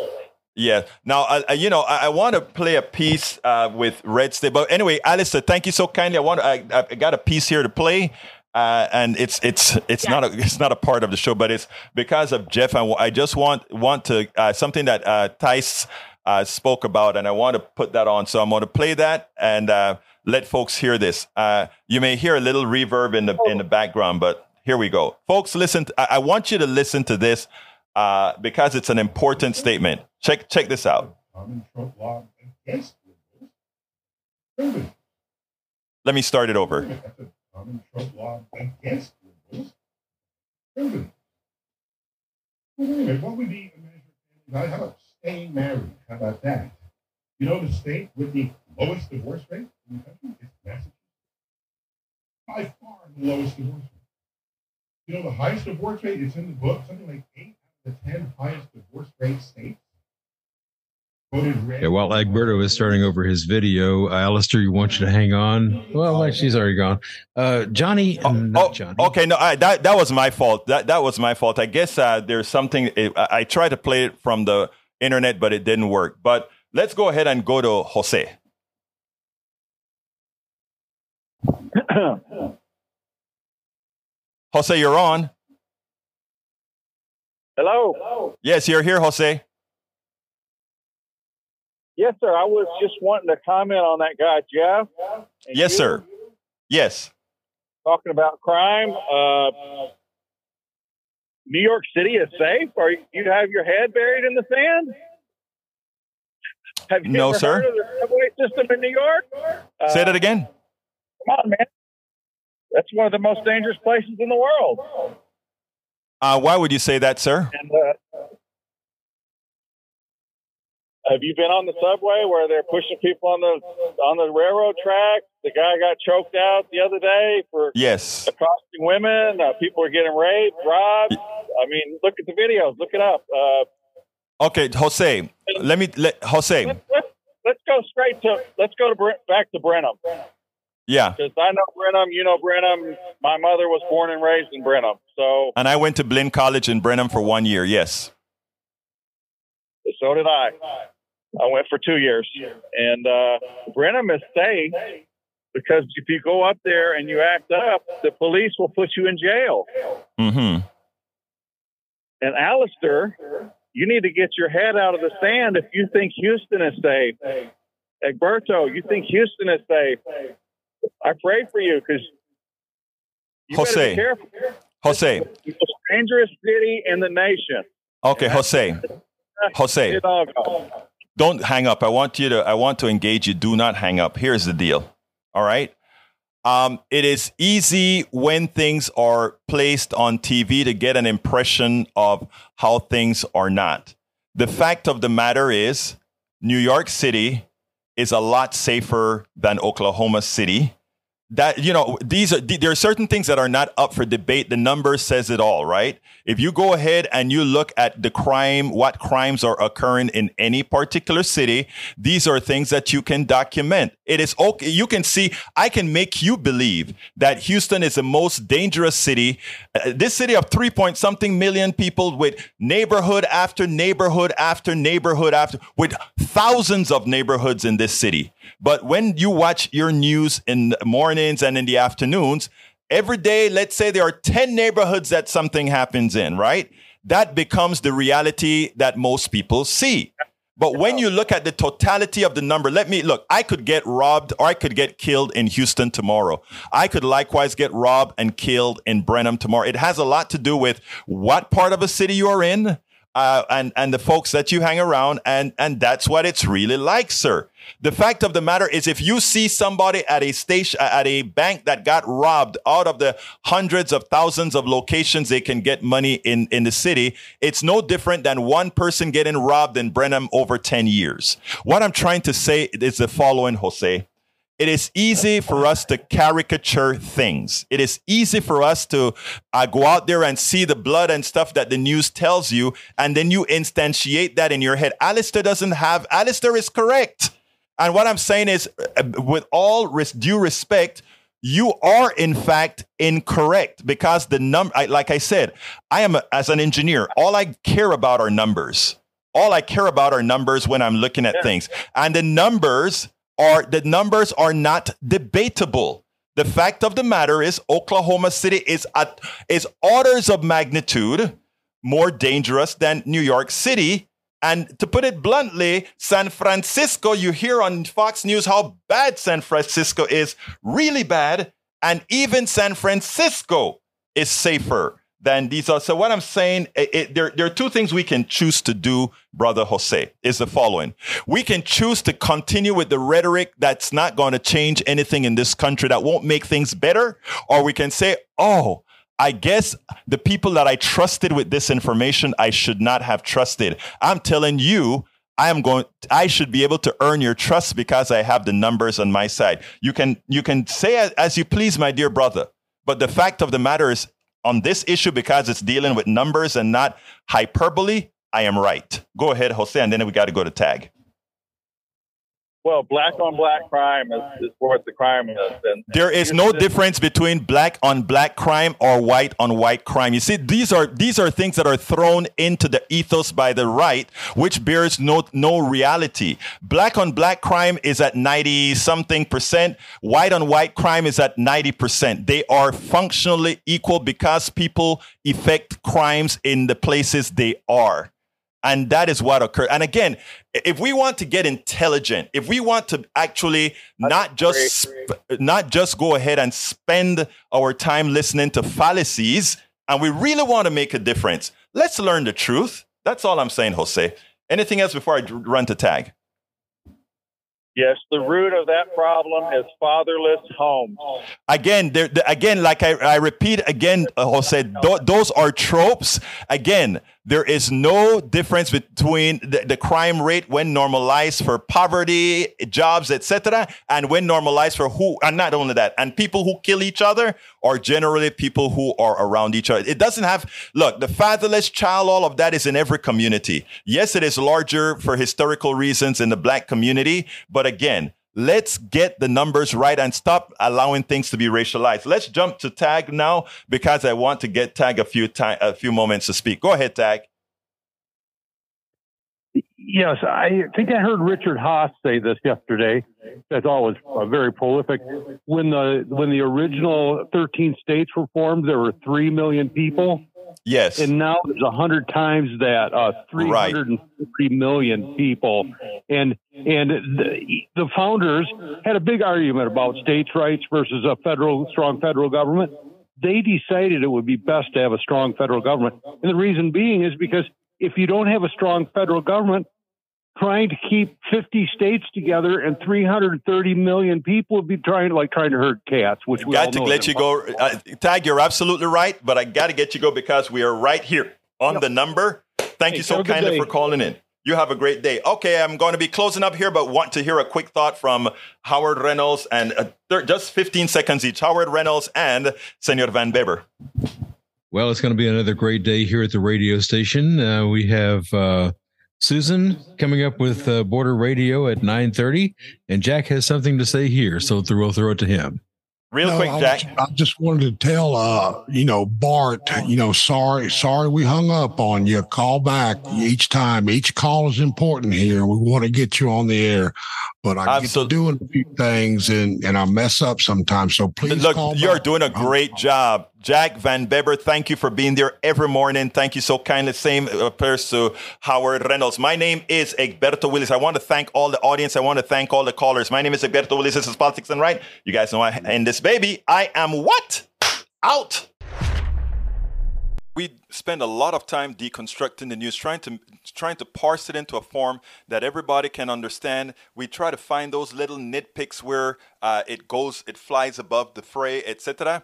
S1: Yeah. Now, I, you know, I, I want to play a piece uh, with Red State. But anyway, Alistair, thank you so kindly. I want. I, I got a piece here to play, uh, and it's it's it's not a it's not a part of the show, but it's because of Jeff. I, I just want want to uh, something that uh, Tice uh, spoke about, and I want to put that on. So I'm going to play that and uh, let folks hear this. Uh, you may hear a little reverb in the in the background, but here we go, folks. Listen. To, I, I want you to listen to this uh, because it's an important statement. Check check this out.
S8: common Trump law against liberals. Proven.
S1: Let me start it over.
S8: That's a common Trump law against liberals. Proven. Well, wait a minute, what would be a measure of family value? How about staying married? How about that? You know the state with the lowest divorce rate in the country is Massachusetts. By far the lowest divorce rate. You know the highest divorce rate is in the book, something like eight out of the ten highest divorce rate states.
S3: Yeah, while Egberto is starting over his video, uh, Alistair, you want you to hang on. Well, like she's already gone. Uh, Johnny, not
S1: Oh,
S3: Johnny.
S1: okay, no, I, that that was my fault. That that was my fault. I guess uh, there's something. I, I tried to play it from the internet, but it didn't work. But let's go ahead and go to Jose. Jose, you're on.
S9: Hello.
S1: Yes, you're here, Jose.
S9: Yes, sir. I was just wanting to comment on that guy, Jeff.
S1: Yes,
S9: you
S1: sir. Yes.
S9: Talking about crime. Uh, New York City is safe. Are you have your head buried in the sand? Have you
S1: No,
S9: ever
S1: sir.
S9: heard of the subway system in New York? Uh,
S1: Say that again.
S9: Come on, man. That's one of the most dangerous places in the world.
S1: Uh, why would you say that, sir?
S9: And uh, have you been on the subway where they're pushing people on the on the railroad track? The guy got choked out the other day for
S1: Yes.
S9: accosting women. Uh, people are getting raped, robbed. I mean, look at the videos. Look it up. Uh,
S1: Okay, Jose. Let me let Jose.
S9: let's, let's, let's go straight to let's go to back to Brenham
S1: Yeah.
S9: because I know Brenham. You know Brenham. My mother was born and raised in Brenham, so
S1: And I went to Blinn College in Brenham for one year. Yes.
S9: so did I. I went for two years, and uh, Brenham is safe because if you go up there and you act up, the police will put you in jail.
S1: Mm-hmm.
S9: And Alistair, you need to get your head out of the sand if you think Houston is safe. Egberto, you think Houston is safe. I pray for you because
S1: Jose. Jose.
S9: It's the most dangerous city in the nation.
S1: Okay, Jose. Jose.
S9: It all goes.
S1: don't hang up. I want you to I want to engage you. Do not hang up. Here's the deal. All right. Um, it is easy when things are placed on TV to get an impression of how things are not. The fact of the matter is, New York City is a lot safer than Oklahoma City. That you know, these are there are certain things that are not up for debate. The number says it all, right? If you go ahead and you look at the crime, what crimes are occurring in any particular city, these are things that you can document. It is okay. You can see, I can make you believe that Houston is the most dangerous city. Uh, this city of three point something million people with neighborhood after neighborhood after neighborhood after, with thousands of neighborhoods in this city. But when you watch your news in the mornings and in the afternoons, every day, let's say there are 10 neighborhoods that something happens in, right? That becomes the reality that most people see. But when you look at the totality of the number, let me look, I could get robbed or I could get killed in Houston tomorrow. I could likewise get robbed and killed in Brenham tomorrow. It has a lot to do with what part of a city you're in. Uh, and and the folks that you hang around, and and that's what it's really like, sir. The fact of the matter is, if you see somebody at a station, at a bank that got robbed out of the hundreds of thousands of locations they can get money in, in the city, it's no different than one person getting robbed in Brenham over 10 years. What I'm trying to say is the following, Jose. It is easy for us to caricature things. It is easy for us to uh, go out there and see the blood and stuff that the news tells you, and then you instantiate that in your head. Alistair doesn't have, Alistair is correct. And what I'm saying is, uh, with all res- due respect, you are in fact incorrect because the number, like I said, I am a, as an engineer, all I care about are numbers. All I care about are numbers when I'm looking at things, and the numbers are the numbers are not debatable. The fact of the matter is, Oklahoma City is at is orders of magnitude more dangerous than New York City. And to put it bluntly, San Francisco, you hear on Fox News how bad San Francisco is, really bad. And even San Francisco is safer than these are. So what I'm saying, it, it, there, there are two things we can choose to do, brother Jose, is the following. We can choose to continue with the rhetoric that's not going to change anything in this country, that won't make things better. Or we can say, oh, I guess the people that I trusted with this information, I should not have trusted. I'm telling you, I am going I should be able to earn your trust because I have the numbers on my side. You can you can say as, as you please, my dear brother. But the fact of the matter is on this issue, because it's dealing with numbers and not hyperbole, I am right. Go ahead, Jose, and then we got to go to tag.
S9: Well, black on black crime is, is what the crime is. And,
S1: there is no difference between black on black crime or white on white crime. You see, these are these are things that are thrown into the ethos by the right, which bears no no reality. Black on black crime is at ninety something percent. White on white crime is at ninety percent. They are functionally equal because people effect crimes in the places they are. And that is what occurred. And again, if we want to get intelligent, if we want to actually not just sp- not just go ahead and spend our time listening to fallacies, and we really want to make a difference, let's learn the truth. That's all I'm saying, Jose. Anything else before I run to tag?
S9: Yes, the root of that problem is fatherless homes.
S1: Again, there, the, again, like I, I repeat again, uh, Jose, th- those are tropes. Again, there is no difference between the, the crime rate when normalized for poverty, jobs, etc., and when normalized for who, and not only that, and people who kill each other are generally people who are around each other. It doesn't have, look, the fatherless child, all of that is in every community. Yes, it is larger for historical reasons in the black community, but again, Let's get the numbers right and stop allowing things to be racialized. Let's jump to Tag now because I want to get Tag a few time, a few moments to speak. Go ahead, Tag.
S10: Yes, I think I heard Richard Haass say this yesterday. That's always uh, very prolific. When the when the original 13 states were formed, there were three million people.
S1: Yes.
S10: And now there's a hundred times that, uh, 350 right. million people. And, and the, the founders had a big argument about states' rights versus a federal, strong federal government. They decided it would be best to have a strong federal government. And the reason being is because if you don't have a strong federal government, trying to keep 50 states together and 330 million people would be trying to like trying to herd cats which we
S1: got to let you go uh, tag you're absolutely right but i got to get you go because we are right here on yep. the number. Thank hey, you so kindly for calling in. You have a great day. Okay i'm going to be closing up here but want to hear a quick thought from howard reynolds and uh, th- just 15 seconds each. Howard reynolds and senor van beber
S3: well it's going to be another great day here at the radio station. Uh, we have uh, Susan coming up with uh, Border Radio at 9:30 and Jack has something to say here so we'll throw it to him.
S1: Real no, quick,
S4: I
S1: Jack.
S4: I just wanted to tell uh, you know, Bart, you know, sorry, sorry we hung up on you. Call back each time. Each call is important here. We want to get you on the air. But I get to doing a few things and, and I mess up sometimes. So please
S1: look, you're
S4: back.
S1: doing a great job. Jack Van Beber, thank you for being there every morning. Thank you so kindly. Same appears to Howard Reynolds. My name is Egberto Willis. I want to thank all the audience. I want to thank all the callers. My name is Egberto Willis. This is Politics Done Right. You guys know I in this baby. I am what? Out we spend a lot of time deconstructing the news, trying to trying to parse it into a form that everybody can understand. We try to find those little nitpicks where uh, it goes, it flies above the fray, etc.